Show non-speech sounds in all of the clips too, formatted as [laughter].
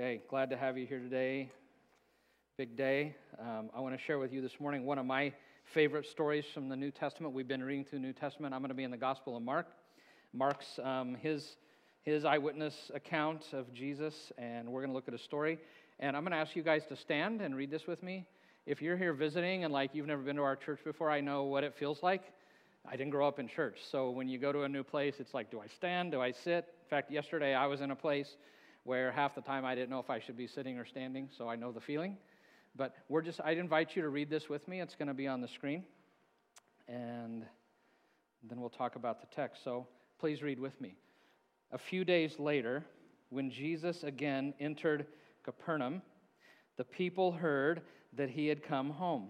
Okay, glad to have you here today. Big day. Um, I want to share with you this morning one of my favorite stories from the New Testament. We've been reading through the New Testament. I'm going to be in the Gospel of Mark. Mark's um, his his eyewitness account of Jesus, and we're going to look at a story. And I'm going to ask you guys to stand and read this with me. If you're here visiting and like you've never been to our church before, I know what it feels like. I didn't grow up in church, so when you go to a new place, it's like, do I stand? Do I sit? In fact, yesterday I was in a place where half the time I didn't know if I should be sitting or standing, so I know the feeling. But we're just, I'd invite you to read this with me. It's going to be on the screen. And then we'll talk about the text. So please read with me. A few days later, when Jesus again entered Capernaum, the people heard that he had come home.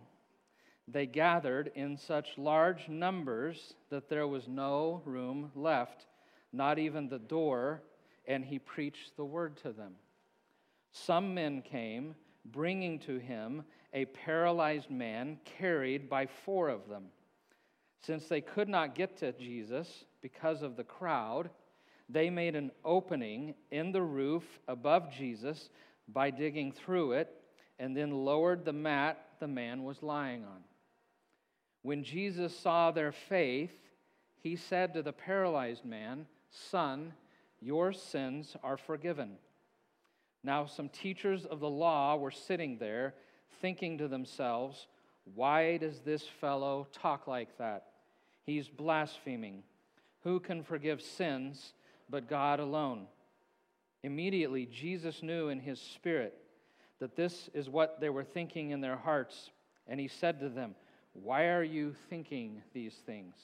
They gathered in such large numbers that there was no room left, not even the door and he preached the word to them. Some men came, bringing to him a paralyzed man carried by four of them. Since they could not get to Jesus because of the crowd, they made an opening in the roof above Jesus by digging through it and then lowered the mat the man was lying on. When Jesus saw their faith, he said to the paralyzed man, Son, your sins are forgiven. Now, some teachers of the law were sitting there, thinking to themselves, Why does this fellow talk like that? He's blaspheming. Who can forgive sins but God alone? Immediately, Jesus knew in his spirit that this is what they were thinking in their hearts, and he said to them, Why are you thinking these things?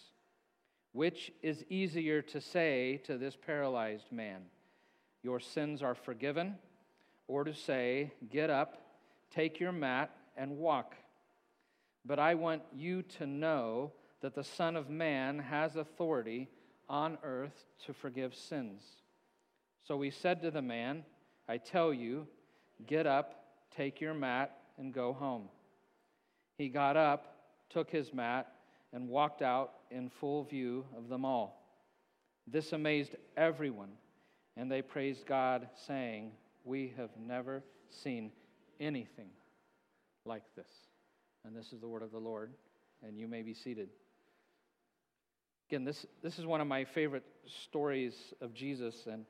Which is easier to say to this paralyzed man, Your sins are forgiven, or to say, Get up, take your mat, and walk? But I want you to know that the Son of Man has authority on earth to forgive sins. So he said to the man, I tell you, get up, take your mat, and go home. He got up, took his mat, and walked out in full view of them all. This amazed everyone, and they praised God, saying, We have never seen anything like this. And this is the word of the Lord, and you may be seated. Again, this, this is one of my favorite stories of Jesus, and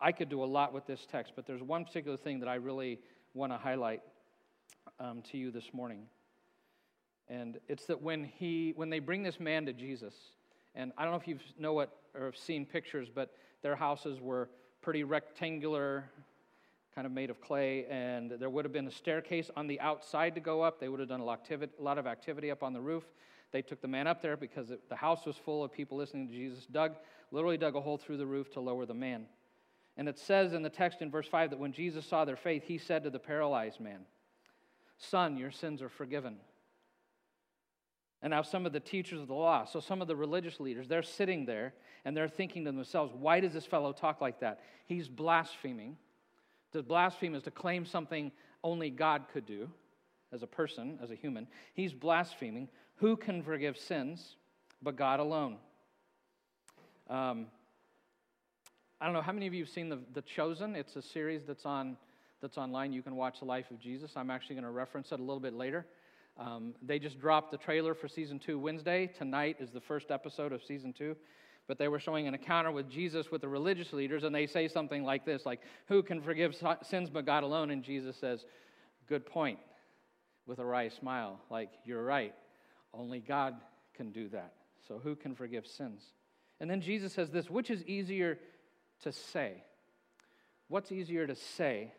I could do a lot with this text, but there's one particular thing that I really want to highlight um, to you this morning. And it's that when he when they bring this man to Jesus, and I don't know if you know what or have seen pictures, but their houses were pretty rectangular, kind of made of clay, and there would have been a staircase on the outside to go up. They would have done a lot of activity up on the roof. They took the man up there because it, the house was full of people listening to Jesus. Dug, literally dug a hole through the roof to lower the man. And it says in the text in verse 5 that when Jesus saw their faith, he said to the paralyzed man, Son, your sins are forgiven. And now some of the teachers of the law, so some of the religious leaders, they're sitting there and they're thinking to themselves, why does this fellow talk like that? He's blaspheming. To blaspheme is to claim something only God could do as a person, as a human. He's blaspheming. Who can forgive sins but God alone? Um, I don't know how many of you have seen the, the Chosen. It's a series that's on that's online. You can watch the life of Jesus. I'm actually going to reference it a little bit later. Um, they just dropped the trailer for season two Wednesday. Tonight is the first episode of season two. But they were showing an encounter with Jesus with the religious leaders, and they say something like this like, Who can forgive sins but God alone? And Jesus says, Good point, with a wry smile. Like, You're right. Only God can do that. So who can forgive sins? And then Jesus says this which is easier to say? What's easier to say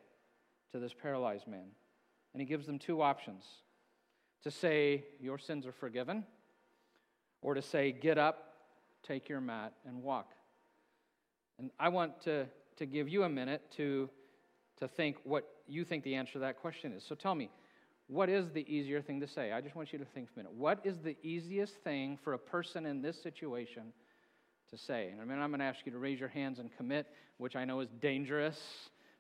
to this paralyzed man? And he gives them two options to say, Your sins are forgiven, or to say, Get up, take your mat, and walk. And I want to, to give you a minute to, to think what you think the answer to that question is. So tell me, what is the easier thing to say? I just want you to think for a minute. What is the easiest thing for a person in this situation to say? And I mean, I'm going to ask you to raise your hands and commit, which I know is dangerous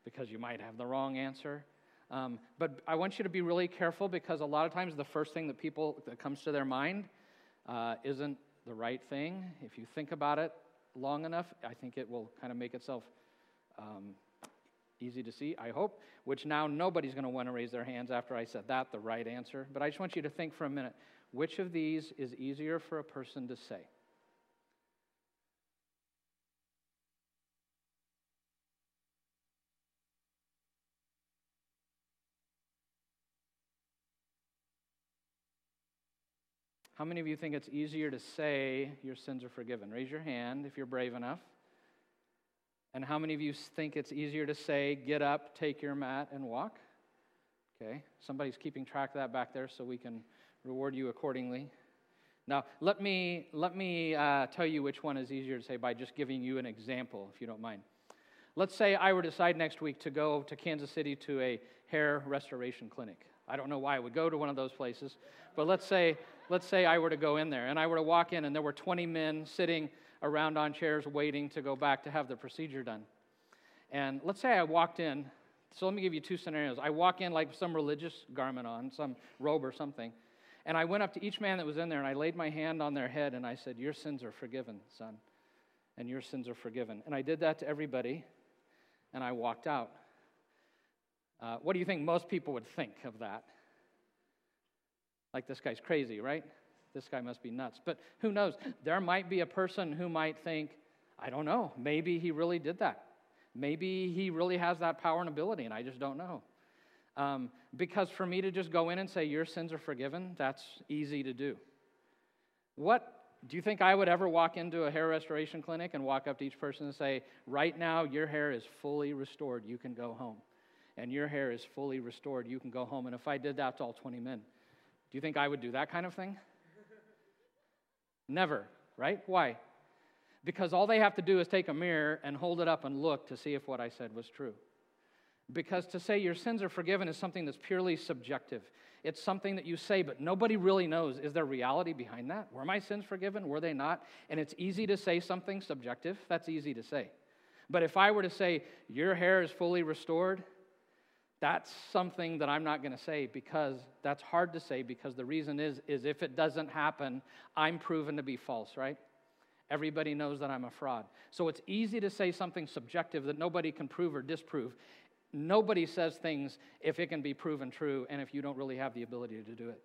because you might have the wrong answer. Um, but I want you to be really careful because a lot of times the first thing that people that comes to their mind uh, isn't the right thing. If you think about it long enough, I think it will kind of make itself um, easy to see, I hope, which now nobody's going to want to raise their hands after I said that, the right answer. But I just want you to think for a minute which of these is easier for a person to say? How many of you think it's easier to say your sins are forgiven? Raise your hand if you're brave enough. And how many of you think it's easier to say, get up, take your mat, and walk? Okay, somebody's keeping track of that back there so we can reward you accordingly. Now, let me, let me uh, tell you which one is easier to say by just giving you an example, if you don't mind. Let's say I were to decide next week to go to Kansas City to a hair restoration clinic. I don't know why I would go to one of those places, but let's say, let's say I were to go in there and I were to walk in and there were 20 men sitting around on chairs waiting to go back to have the procedure done. And let's say I walked in, so let me give you two scenarios. I walk in like some religious garment on, some robe or something, and I went up to each man that was in there and I laid my hand on their head and I said, Your sins are forgiven, son, and your sins are forgiven. And I did that to everybody, and I walked out. Uh, what do you think most people would think of that? Like, this guy's crazy, right? This guy must be nuts. But who knows? There might be a person who might think, I don't know, maybe he really did that. Maybe he really has that power and ability, and I just don't know. Um, because for me to just go in and say, Your sins are forgiven, that's easy to do. What do you think I would ever walk into a hair restoration clinic and walk up to each person and say, Right now, your hair is fully restored, you can go home? And your hair is fully restored, you can go home. And if I did that to all 20 men, do you think I would do that kind of thing? Never, right? Why? Because all they have to do is take a mirror and hold it up and look to see if what I said was true. Because to say your sins are forgiven is something that's purely subjective. It's something that you say, but nobody really knows. Is there reality behind that? Were my sins forgiven? Were they not? And it's easy to say something subjective. That's easy to say. But if I were to say, your hair is fully restored, that's something that I'm not going to say because that's hard to say because the reason is is if it doesn't happen, I'm proven to be false, right? Everybody knows that I'm a fraud. So it's easy to say something subjective that nobody can prove or disprove. Nobody says things if it can be proven true and if you don't really have the ability to do it.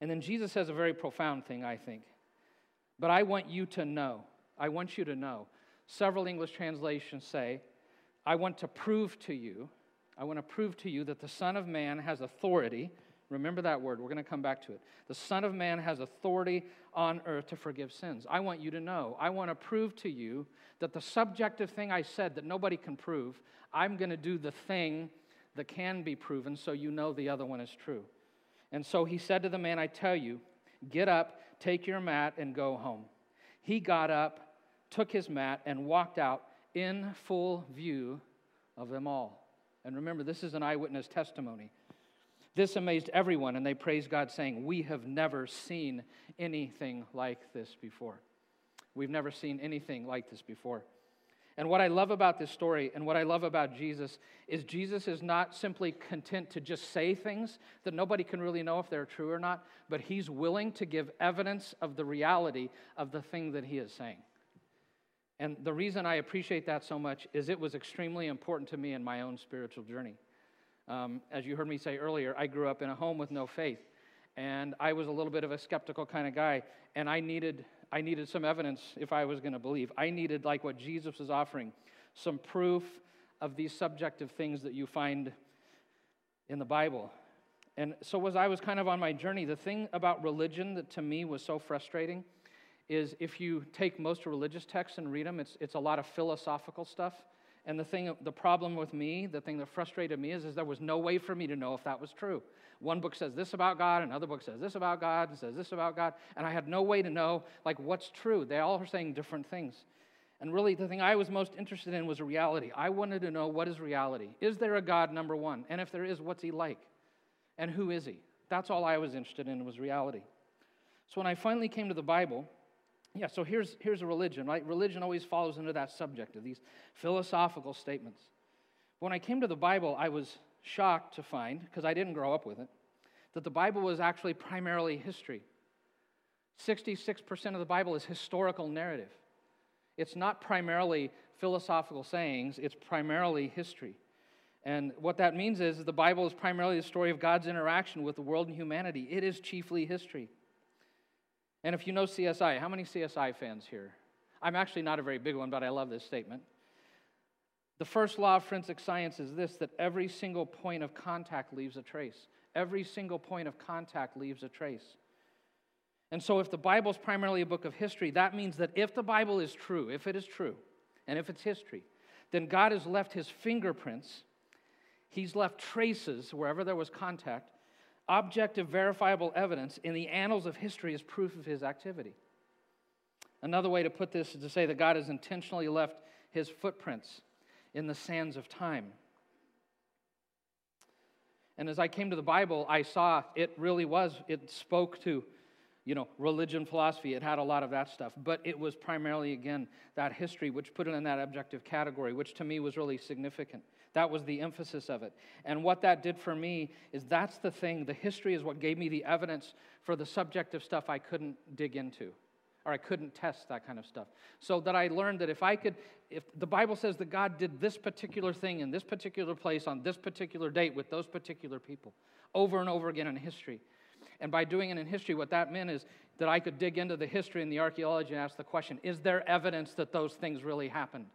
And then Jesus says a very profound thing, I think. But I want you to know. I want you to know. Several English translations say, I want to prove to you I want to prove to you that the Son of Man has authority. Remember that word, we're going to come back to it. The Son of Man has authority on earth to forgive sins. I want you to know. I want to prove to you that the subjective thing I said that nobody can prove, I'm going to do the thing that can be proven so you know the other one is true. And so he said to the man, I tell you, get up, take your mat, and go home. He got up, took his mat, and walked out in full view of them all. And remember, this is an eyewitness testimony. This amazed everyone, and they praised God, saying, We have never seen anything like this before. We've never seen anything like this before. And what I love about this story and what I love about Jesus is Jesus is not simply content to just say things that nobody can really know if they're true or not, but he's willing to give evidence of the reality of the thing that he is saying. And the reason I appreciate that so much is it was extremely important to me in my own spiritual journey. Um, as you heard me say earlier, I grew up in a home with no faith, and I was a little bit of a skeptical kind of guy, and I needed, I needed some evidence if I was going to believe. I needed, like what Jesus was offering, some proof of these subjective things that you find in the Bible. And so, as I was kind of on my journey, the thing about religion that to me was so frustrating is if you take most religious texts and read them, it's, it's a lot of philosophical stuff. And the thing, the problem with me, the thing that frustrated me is, is there was no way for me to know if that was true. One book says this about God, another book says this about God, and says this about God, and I had no way to know like what's true. They all are saying different things. And really, the thing I was most interested in was reality. I wanted to know what is reality. Is there a God, number one? And if there is, what's he like? And who is he? That's all I was interested in was reality. So when I finally came to the Bible, yeah, so here's, here's a religion, right? Religion always follows into that subject of these philosophical statements. When I came to the Bible, I was shocked to find, because I didn't grow up with it, that the Bible was actually primarily history. 66% of the Bible is historical narrative. It's not primarily philosophical sayings, it's primarily history. And what that means is the Bible is primarily the story of God's interaction with the world and humanity. It is chiefly history. And if you know CSI, how many CSI fans here? I'm actually not a very big one, but I love this statement. The first law of forensic science is this that every single point of contact leaves a trace. Every single point of contact leaves a trace. And so, if the Bible is primarily a book of history, that means that if the Bible is true, if it is true, and if it's history, then God has left his fingerprints, he's left traces wherever there was contact, objective, verifiable evidence in the annals of history as proof of his activity. Another way to put this is to say that God has intentionally left his footprints in the sands of time. And as I came to the Bible, I saw it really was, it spoke to, you know, religion, philosophy. It had a lot of that stuff. But it was primarily, again, that history, which put it in that objective category, which to me was really significant. That was the emphasis of it. And what that did for me is that's the thing. The history is what gave me the evidence for the subjective stuff I couldn't dig into or I couldn't test that kind of stuff. So that I learned that if I could, if the Bible says that God did this particular thing in this particular place on this particular date with those particular people over and over again in history. And by doing it in history, what that meant is that I could dig into the history and the archaeology and ask the question is there evidence that those things really happened?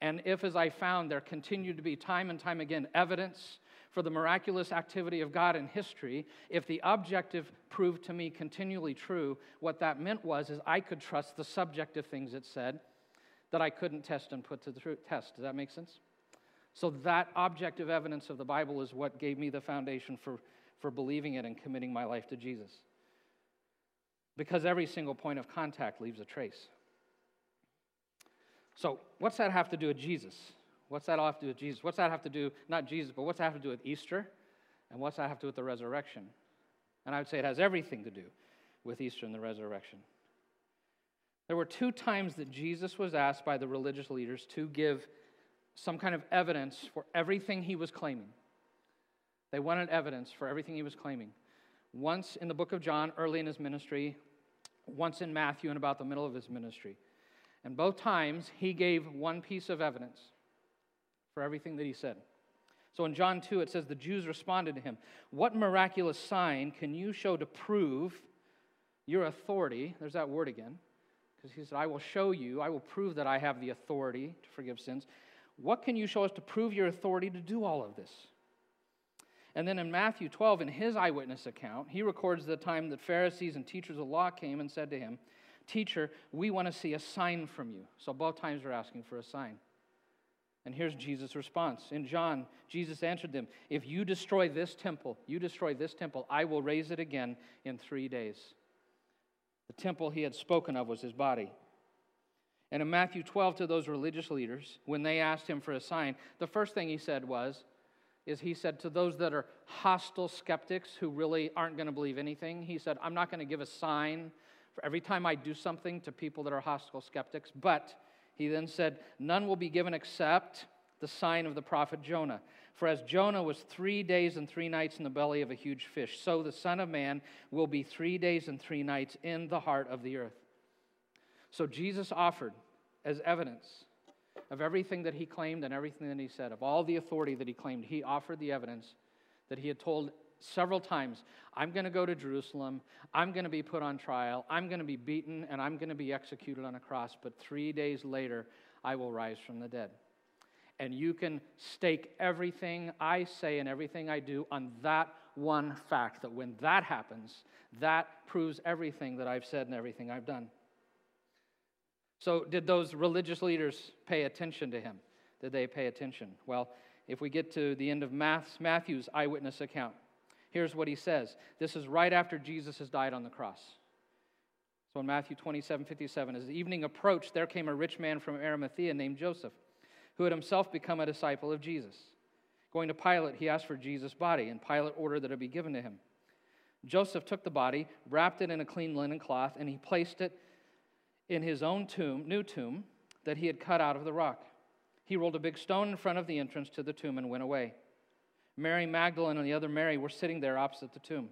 And if, as I found, there continued to be time and time again evidence for the miraculous activity of God in history, if the objective proved to me continually true, what that meant was is I could trust the subjective things it said that I couldn't test and put to the test. Does that make sense? So that objective evidence of the Bible is what gave me the foundation for, for believing it and committing my life to Jesus. Because every single point of contact leaves a trace. So, what's that have to do with Jesus? What's that all have to do with Jesus? What's that have to do, not Jesus, but what's that have to do with Easter? And what's that have to do with the resurrection? And I would say it has everything to do with Easter and the resurrection. There were two times that Jesus was asked by the religious leaders to give some kind of evidence for everything he was claiming. They wanted evidence for everything he was claiming. Once in the book of John, early in his ministry, once in Matthew, and about the middle of his ministry. And both times, he gave one piece of evidence for everything that he said. So in John 2, it says, The Jews responded to him, What miraculous sign can you show to prove your authority? There's that word again. Because he said, I will show you, I will prove that I have the authority to forgive sins. What can you show us to prove your authority to do all of this? And then in Matthew 12, in his eyewitness account, he records the time that Pharisees and teachers of law came and said to him, Teacher, we want to see a sign from you. So both times they're asking for a sign. And here's Jesus' response. In John, Jesus answered them If you destroy this temple, you destroy this temple, I will raise it again in three days. The temple he had spoken of was his body. And in Matthew 12, to those religious leaders, when they asked him for a sign, the first thing he said was, is he said to those that are hostile skeptics who really aren't going to believe anything, he said, I'm not going to give a sign for every time I do something to people that are hostile skeptics, but he then said, None will be given except the sign of the prophet Jonah. For as Jonah was three days and three nights in the belly of a huge fish, so the Son of Man will be three days and three nights in the heart of the earth. So Jesus offered as evidence of everything that he claimed and everything that he said, of all the authority that he claimed, he offered the evidence that he had told several times I'm going to go to Jerusalem, I'm going to be put on trial, I'm going to be beaten, and I'm going to be executed on a cross, but three days later, I will rise from the dead. And you can stake everything I say and everything I do on that one fact that when that happens, that proves everything that I've said and everything I've done. So, did those religious leaders pay attention to him? Did they pay attention? Well, if we get to the end of Matthew's eyewitness account, Here's what he says. This is right after Jesus has died on the cross. So in Matthew 27 57, as the evening approached, there came a rich man from Arimathea named Joseph, who had himself become a disciple of Jesus. Going to Pilate, he asked for Jesus' body, and Pilate ordered that it be given to him. Joseph took the body, wrapped it in a clean linen cloth, and he placed it in his own tomb, new tomb, that he had cut out of the rock. He rolled a big stone in front of the entrance to the tomb and went away. Mary Magdalene and the other Mary were sitting there opposite the tomb.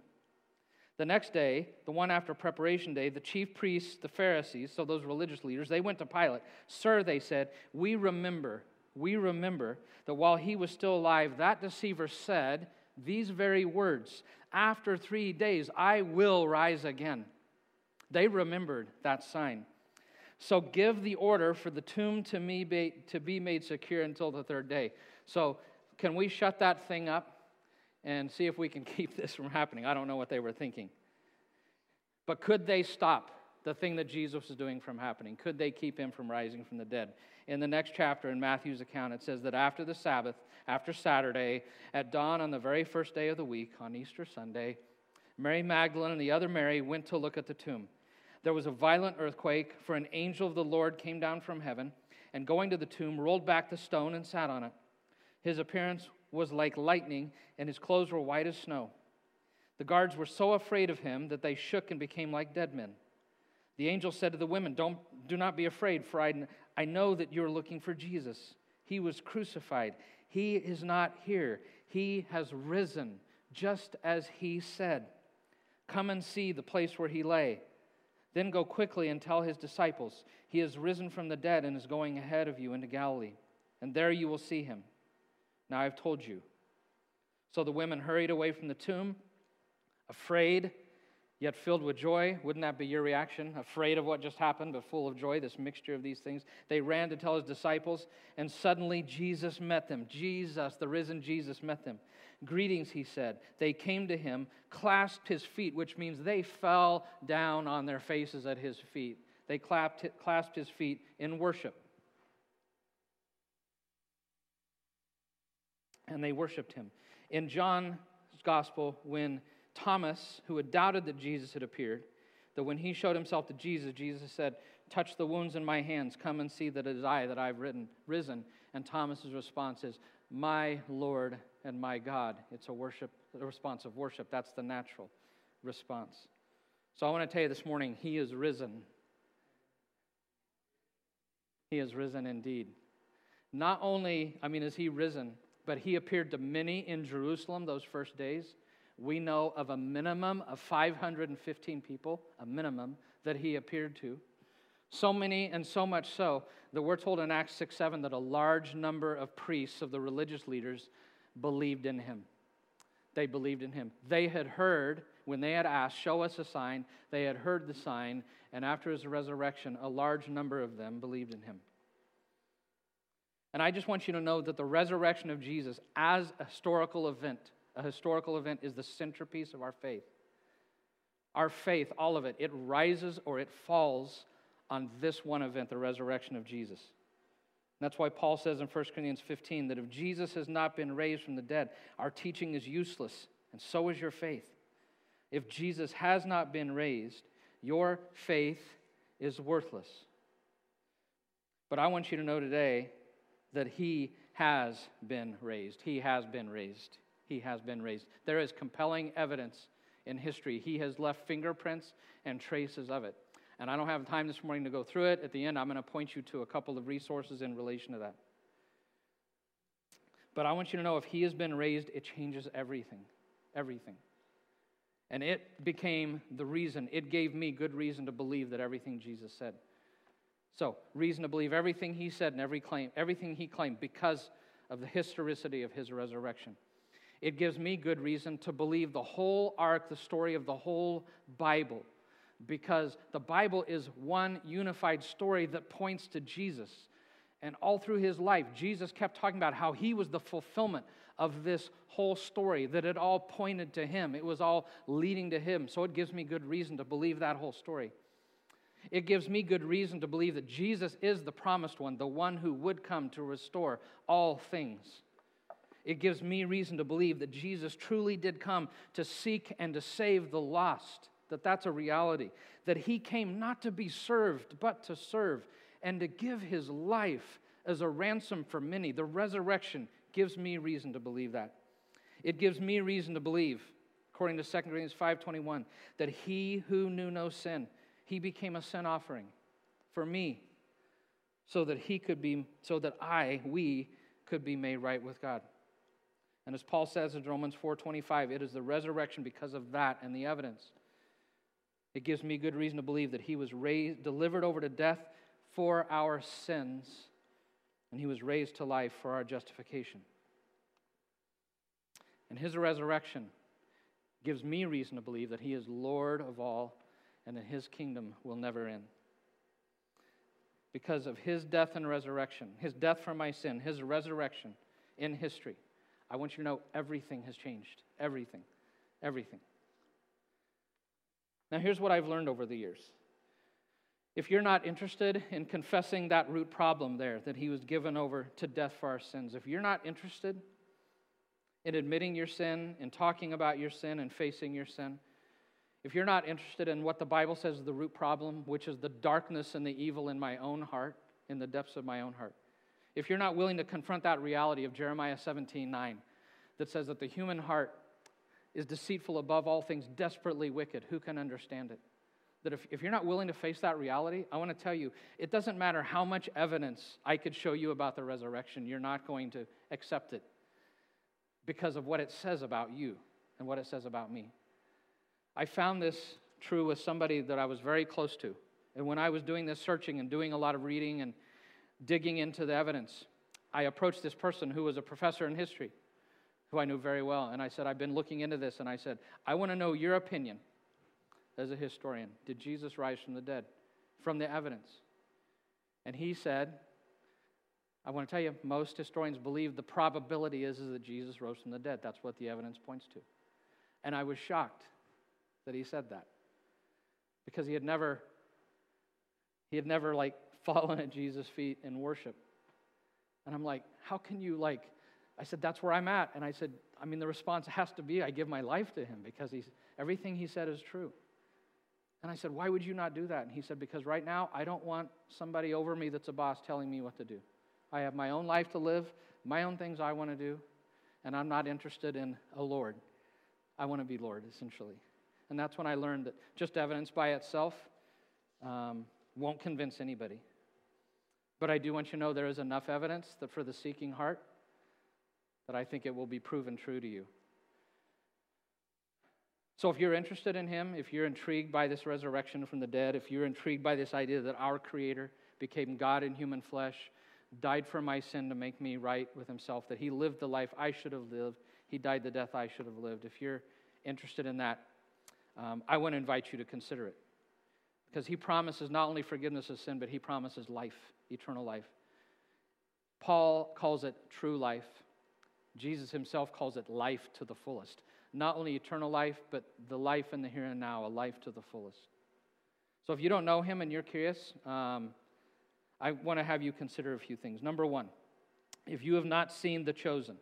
The next day, the one after preparation day, the chief priests, the Pharisees, so those religious leaders, they went to Pilate. Sir, they said, we remember, we remember that while he was still alive, that deceiver said these very words After three days, I will rise again. They remembered that sign. So give the order for the tomb to, me be, to be made secure until the third day. So, can we shut that thing up? and see if we can [laughs] keep this from happening. I don't know what they were thinking. But could they stop the thing that Jesus was doing from happening? Could they keep him from rising from the dead? In the next chapter in Matthew's account, it says that after the Sabbath, after Saturday, at dawn on the very first day of the week, on Easter Sunday, Mary Magdalene and the other Mary went to look at the tomb. There was a violent earthquake, for an angel of the Lord came down from heaven and going to the tomb, rolled back the stone and sat on it. His appearance was like lightning, and his clothes were white as snow. The guards were so afraid of him that they shook and became like dead men. The angel said to the women, Don't, Do not be afraid, for I, I know that you're looking for Jesus. He was crucified. He is not here. He has risen, just as he said. Come and see the place where he lay. Then go quickly and tell his disciples, He has risen from the dead and is going ahead of you into Galilee, and there you will see him. Now I've told you. So the women hurried away from the tomb, afraid, yet filled with joy. Wouldn't that be your reaction? Afraid of what just happened, but full of joy, this mixture of these things. They ran to tell his disciples, and suddenly Jesus met them. Jesus, the risen Jesus, met them. Greetings, he said. They came to him, clasped his feet, which means they fell down on their faces at his feet. They clapped, clasped his feet in worship. and they worshiped him. In John's gospel, when Thomas, who had doubted that Jesus had appeared, that when he showed himself to Jesus, Jesus said, Touch the wounds in my hands, come and see that it is I that I've written, risen. And Thomas's response is, My Lord and my God. It's a worship, a response of worship. That's the natural response. So I want to tell you this morning, He is risen. He is risen indeed. Not only, I mean, is He risen, but he appeared to many in Jerusalem those first days. We know of a minimum of 515 people, a minimum, that he appeared to. So many and so much so that we're told in Acts 6 7 that a large number of priests, of the religious leaders, believed in him. They believed in him. They had heard, when they had asked, Show us a sign, they had heard the sign, and after his resurrection, a large number of them believed in him. And I just want you to know that the resurrection of Jesus as a historical event, a historical event, is the centerpiece of our faith. Our faith, all of it, it rises or it falls on this one event, the resurrection of Jesus. And that's why Paul says in 1 Corinthians 15 that if Jesus has not been raised from the dead, our teaching is useless, and so is your faith. If Jesus has not been raised, your faith is worthless. But I want you to know today that he has been raised. He has been raised. He has been raised. There is compelling evidence in history. He has left fingerprints and traces of it. And I don't have time this morning to go through it. At the end, I'm going to point you to a couple of resources in relation to that. But I want you to know if he has been raised, it changes everything. Everything. And it became the reason, it gave me good reason to believe that everything Jesus said. So, reason to believe everything he said and every claim, everything he claimed because of the historicity of his resurrection. It gives me good reason to believe the whole arc, the story of the whole Bible, because the Bible is one unified story that points to Jesus. And all through his life, Jesus kept talking about how he was the fulfillment of this whole story, that it all pointed to him. It was all leading to him. So it gives me good reason to believe that whole story. It gives me good reason to believe that Jesus is the promised one, the one who would come to restore all things. It gives me reason to believe that Jesus truly did come to seek and to save the lost, that that's a reality, that he came not to be served, but to serve and to give his life as a ransom for many. The resurrection gives me reason to believe that. It gives me reason to believe, according to 2 Corinthians 5:21, that he who knew no sin he became a sin offering for me so that he could be so that I we could be made right with God. And as Paul says in Romans 4:25, it is the resurrection because of that and the evidence It gives me good reason to believe that he was raised, delivered over to death for our sins, and he was raised to life for our justification. And his resurrection gives me reason to believe that he is Lord of all and that his kingdom will never end. Because of his death and resurrection, his death for my sin, his resurrection in history, I want you to know everything has changed. Everything. Everything. Now, here's what I've learned over the years. If you're not interested in confessing that root problem there, that he was given over to death for our sins, if you're not interested in admitting your sin, in talking about your sin, and facing your sin, if you're not interested in what the Bible says is the root problem, which is the darkness and the evil in my own heart, in the depths of my own heart, if you're not willing to confront that reality of Jeremiah 17 9, that says that the human heart is deceitful above all things, desperately wicked. Who can understand it? That if, if you're not willing to face that reality, I want to tell you, it doesn't matter how much evidence I could show you about the resurrection, you're not going to accept it because of what it says about you and what it says about me. I found this true with somebody that I was very close to. And when I was doing this searching and doing a lot of reading and digging into the evidence, I approached this person who was a professor in history who I knew very well. And I said, I've been looking into this. And I said, I want to know your opinion as a historian. Did Jesus rise from the dead? From the evidence. And he said, I want to tell you, most historians believe the probability is, is that Jesus rose from the dead. That's what the evidence points to. And I was shocked that he said that because he had never he had never like fallen at jesus feet in worship and i'm like how can you like I said, That's where I'm at. And I said, I mean, the response has to be I give my life to him because he's, everything he said is true. And I said, Why would you not do that? And he said, Because right now I don't want somebody over me that's a boss telling me what to do. I have my own life to live, my own things I want to do, and I'm not interested in a Lord. I want to be Lord, essentially. And that's when I learned that just evidence by itself um, won't convince anybody. But I do want you to know there is enough evidence that for the seeking heart, that I think it will be proven true to you. So, if you're interested in Him, if you're intrigued by this resurrection from the dead, if you're intrigued by this idea that our Creator became God in human flesh, died for my sin to make me right with Himself, that He lived the life I should have lived, He died the death I should have lived, if you're interested in that, um, I want to invite you to consider it. Because He promises not only forgiveness of sin, but He promises life, eternal life. Paul calls it true life. Jesus himself calls it life to the fullest. Not only eternal life, but the life in the here and now, a life to the fullest. So if you don't know him and you're curious, um, I want to have you consider a few things. Number one, if you have not seen The Chosen,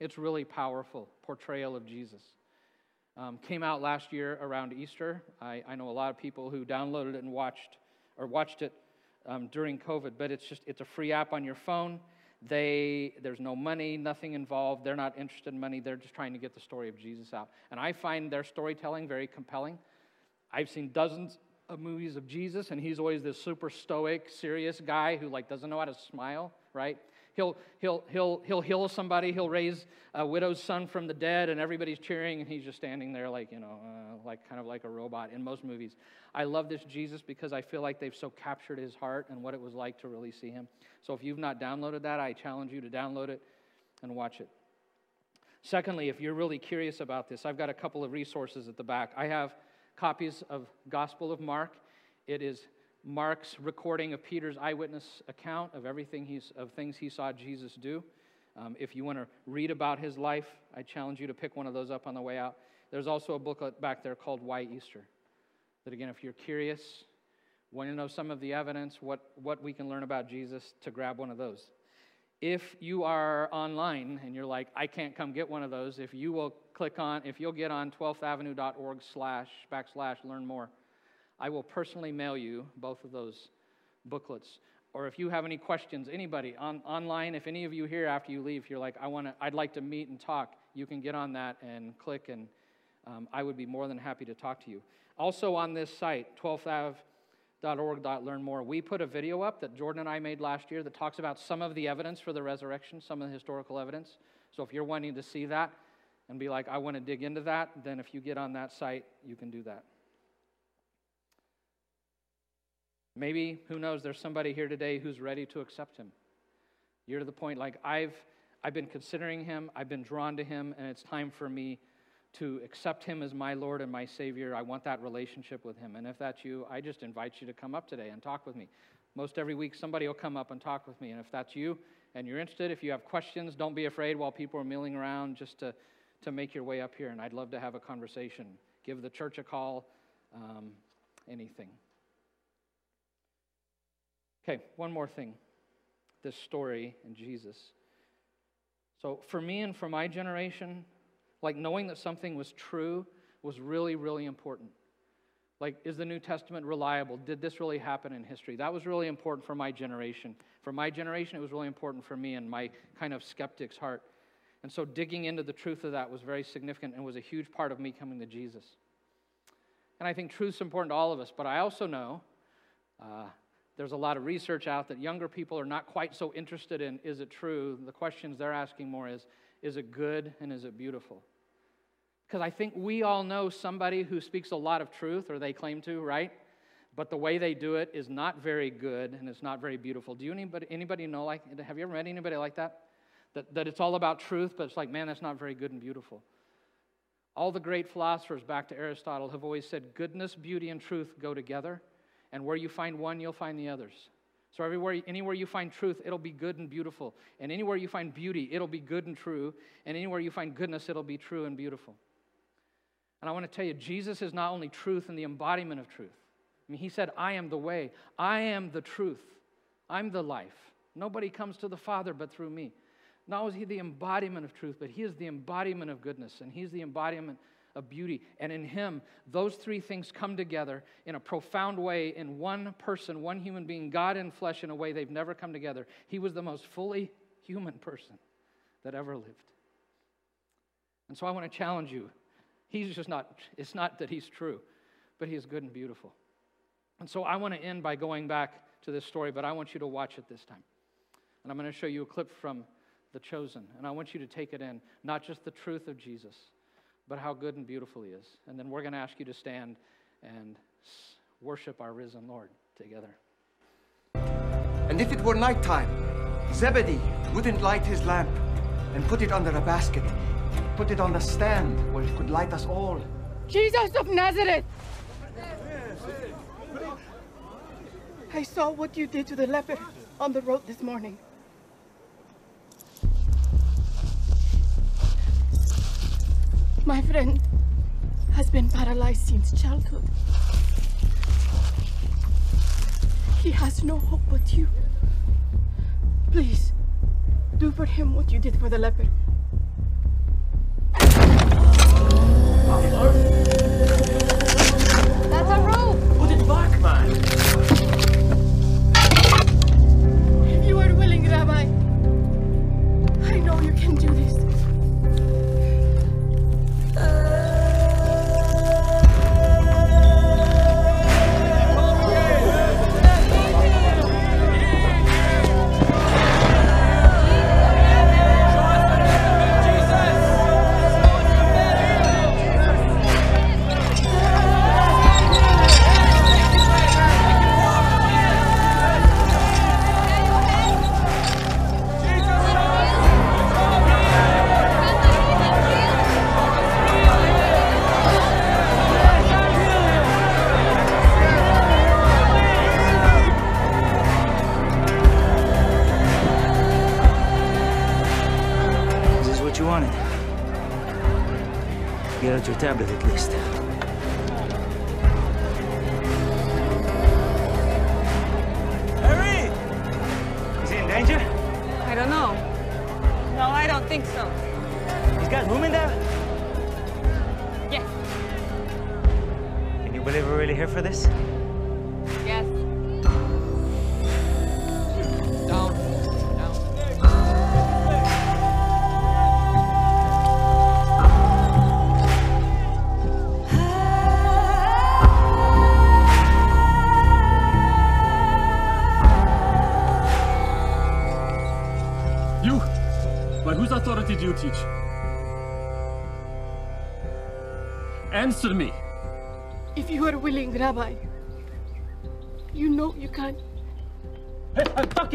it's really powerful portrayal of Jesus. Um, came out last year around Easter. I, I, know a lot of people who downloaded it and watched or watched it um, during COVID, but it's just it's a free app on your phone. They, there's no money, nothing involved. They're not interested in money. They're just trying to get the story of Jesus out. And I find their storytelling very compelling. I've seen dozens of movies of Jesus, and he's always this super stoic, serious guy who like doesn't know how to smile, right? He'll, he'll, he'll, he'll heal somebody, he'll raise a widow's son from the dead, and everybody's cheering, and he's just standing there like, you know, uh, like kind of like a robot in most movies. I love this Jesus because I feel like they've so captured his heart and what it was like to really see him. So if you've not downloaded that, I challenge you to download it and watch it. Secondly, if you're really curious about this, I've got a couple of resources at the back. I have copies of Gospel of Mark. It is Mark's recording of Peter's eyewitness account of everything he's, of things he saw Jesus do. Um, if you want to read about his life, I challenge you to pick one of those up on the way out. There's also a booklet back there called Why Easter. That again, if you're curious, want to know some of the evidence, what, what we can learn about Jesus, to grab one of those. If you are online and you're like, I can't come get one of those, if you will click on, if you'll get on 12thavenue.org slash backslash learn more, I will personally mail you both of those booklets. Or if you have any questions, anybody on, online, if any of you here after you leave, you're like, I want to, I'd like to meet and talk, you can get on that and click, and um, I would be more than happy to talk to you. Also on this site, 12th.org.learn more, we put a video up that Jordan and I made last year that talks about some of the evidence for the resurrection, some of the historical evidence. So if you're wanting to see that and be like, I want to dig into that, then if you get on that site, you can do that. Maybe, who knows, there's somebody here today who's ready to accept him. You're to the point like, I've, I've been considering him, I've been drawn to him, and it's time for me to accept him as my Lord and my Savior. I want that relationship with him. And if that's you, I just invite you to come up today and talk with me. Most every week, somebody will come up and talk with me. And if that's you and you're interested, if you have questions, don't be afraid while people are milling around just to, to make your way up here. And I'd love to have a conversation. Give the church a call, um, anything. Okay, one more thing this story and Jesus. So, for me and for my generation, like knowing that something was true was really, really important. Like, is the New Testament reliable? Did this really happen in history? That was really important for my generation. For my generation, it was really important for me and my kind of skeptic's heart. And so, digging into the truth of that was very significant and was a huge part of me coming to Jesus. And I think truth's important to all of us, but I also know uh, there's a lot of research out that younger people are not quite so interested in is it true? The questions they're asking more is is it good and is it beautiful? Because I think we all know somebody who speaks a lot of truth, or they claim to, right? But the way they do it is not very good and it's not very beautiful. Do you anybody, anybody know like, have you ever met anybody like that? that? That it's all about truth, but it's like, man, that's not very good and beautiful. All the great philosophers, back to Aristotle, have always said goodness, beauty, and truth go together. And where you find one, you'll find the others. So everywhere, anywhere you find truth, it'll be good and beautiful. And anywhere you find beauty, it'll be good and true. And anywhere you find goodness, it'll be true and beautiful. And I want to tell you, Jesus is not only truth and the embodiment of truth. I mean, he said, I am the way, I am the truth, I'm the life. Nobody comes to the Father but through me. Not only is he the embodiment of truth, but he is the embodiment of goodness, and he's the embodiment of beauty. And in him, those three things come together in a profound way in one person, one human being, God in flesh, in a way they've never come together. He was the most fully human person that ever lived. And so I want to challenge you He's just not, it's not that he's true, but he is good and beautiful. And so I want to end by going back to this story, but I want you to watch it this time. And I'm going to show you a clip from The Chosen. And I want you to take it in, not just the truth of Jesus, but how good and beautiful he is. And then we're going to ask you to stand and worship our risen Lord together. And if it were nighttime, Zebedee wouldn't light his lamp and put it under a basket Put it on the stand where it could light us all. Jesus of Nazareth! I saw what you did to the leper on the road this morning. My friend has been paralyzed since childhood. He has no hope but you. Please, do for him what you did for the leper. That's a rope! Put it back, man! If you are willing, Rabbi,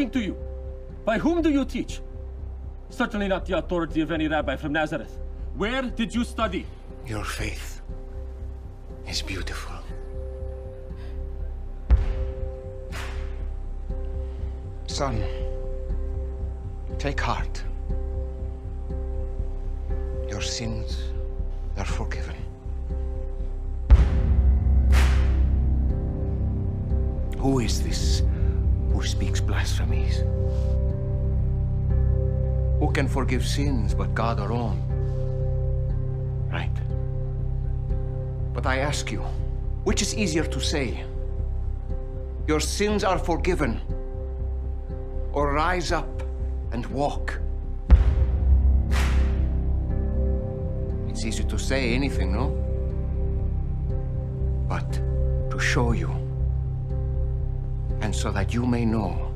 I'm to you. By whom do you teach? Certainly not the authority of any rabbi from Nazareth. Where did you study? Your faith is beautiful. Son, take heart. Your sins are forgiven. Who is this who speaks blasphemies? Who can forgive sins but God alone? Right. But I ask you, which is easier to say? Your sins are forgiven, or rise up and walk? It's easy to say anything, no? But to show you, so that you may know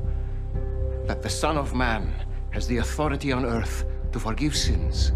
that the Son of Man has the authority on earth to forgive sins.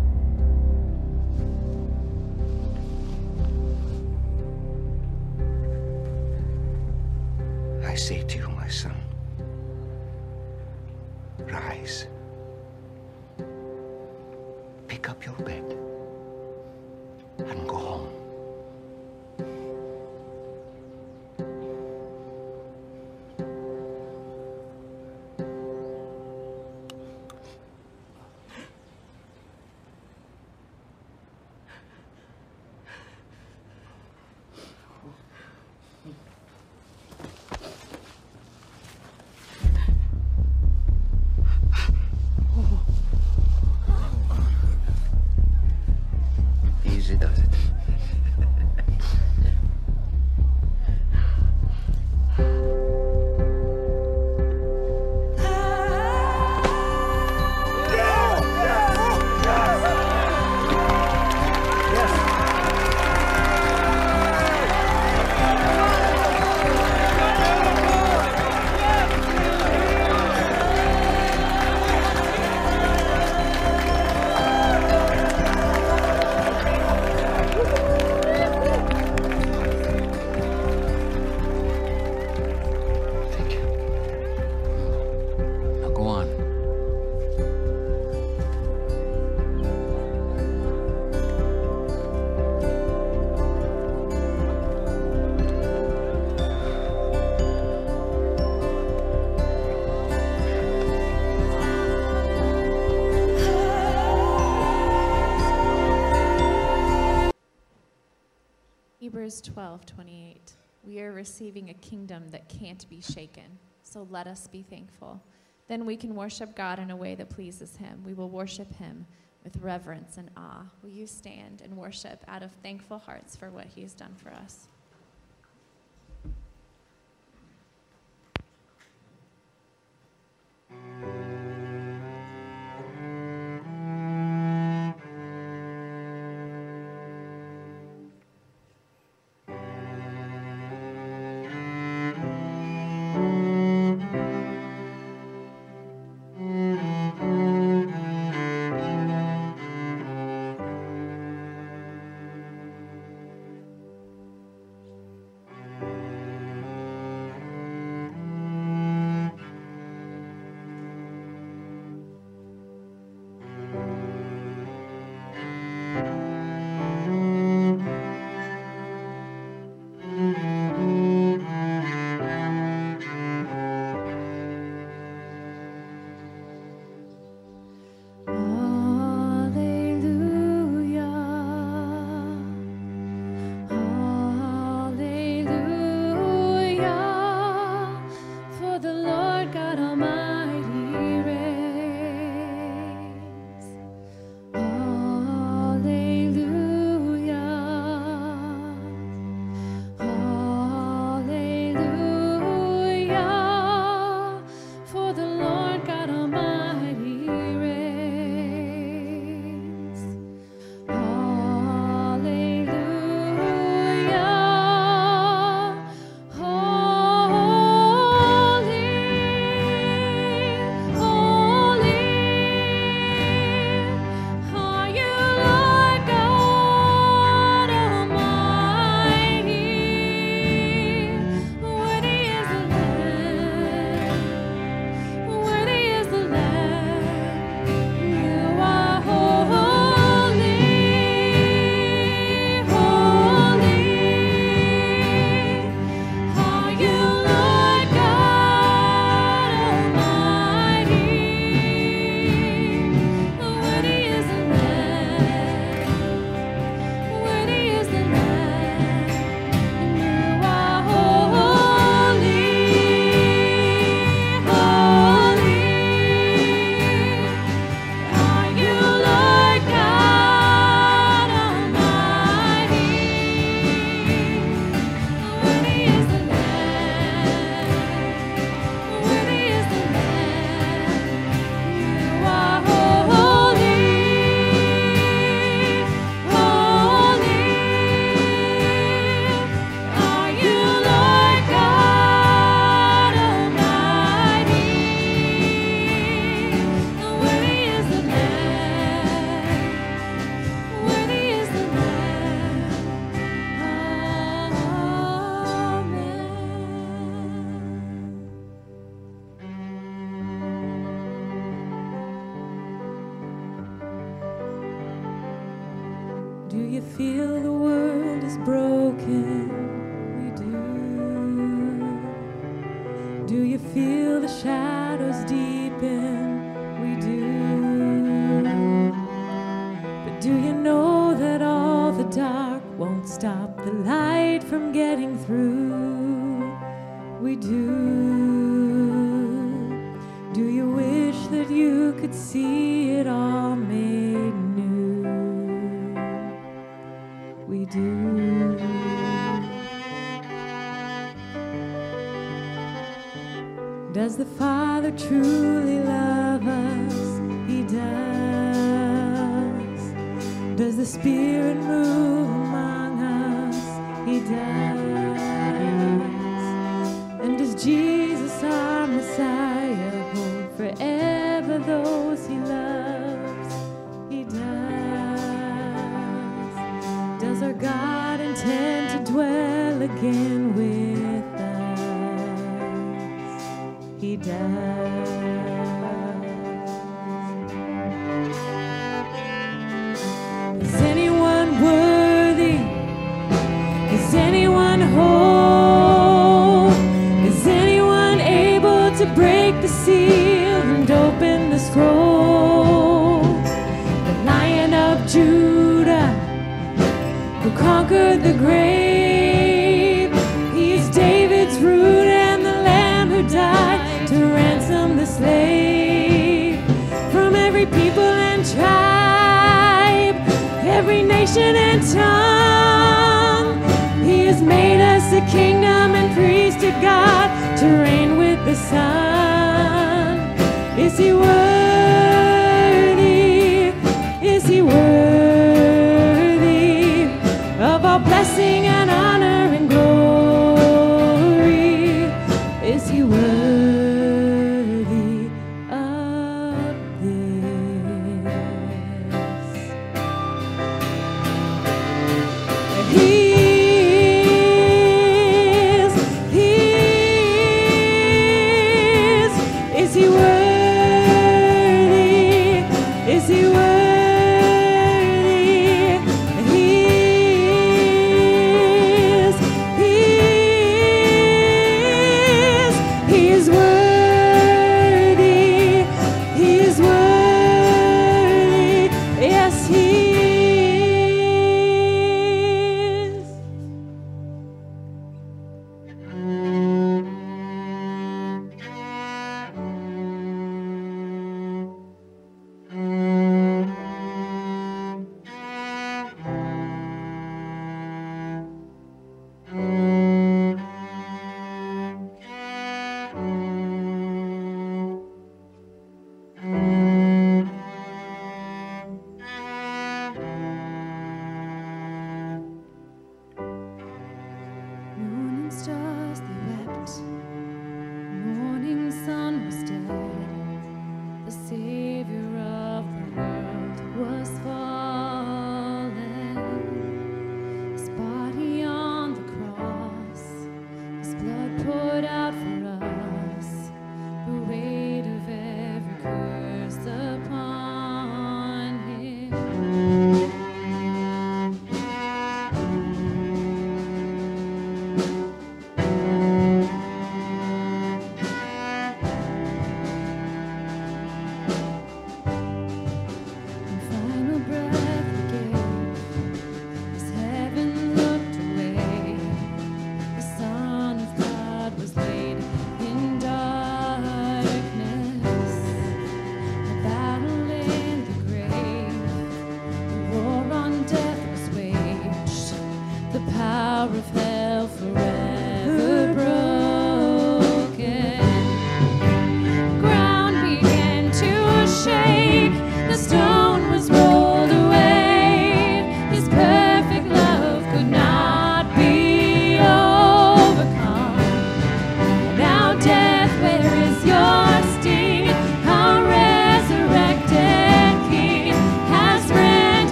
Hebrews 12, 28. We are receiving a kingdom that can't be shaken, so let us be thankful. Then we can worship God in a way that pleases Him. We will worship Him with reverence and awe. Will you stand and worship out of thankful hearts for what He has done for us?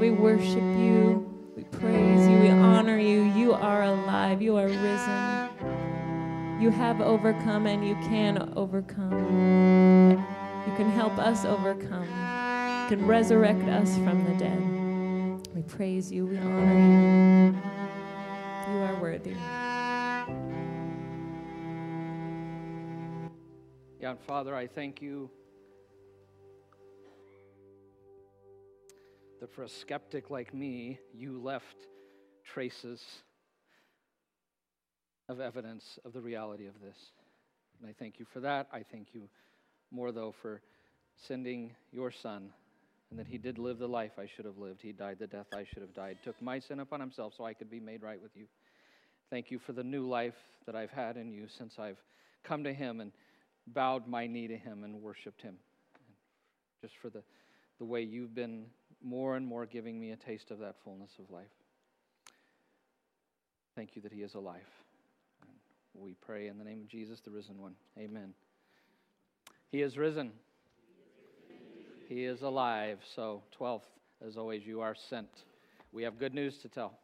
We worship you. We praise you. We honor you. You are alive. You are risen. You have overcome and you can overcome. You can help us overcome. You can resurrect us from the dead. We praise you. We honor you. You are worthy. Yeah, Father, I thank you that for a skeptic like me, you left traces of evidence of the reality of this. And I thank you for that. I thank you more, though, for sending your son and that he did live the life I should have lived. He died the death I should have died, took my sin upon himself so I could be made right with you. Thank you for the new life that I've had in you since I've come to him and bowed my knee to him and worshiped him. Just for the, the way you've been more and more giving me a taste of that fullness of life. Thank you that he is alive. And we pray in the name of Jesus, the risen one. Amen. He is risen. He is alive. So, 12th, as always, you are sent. We have good news to tell.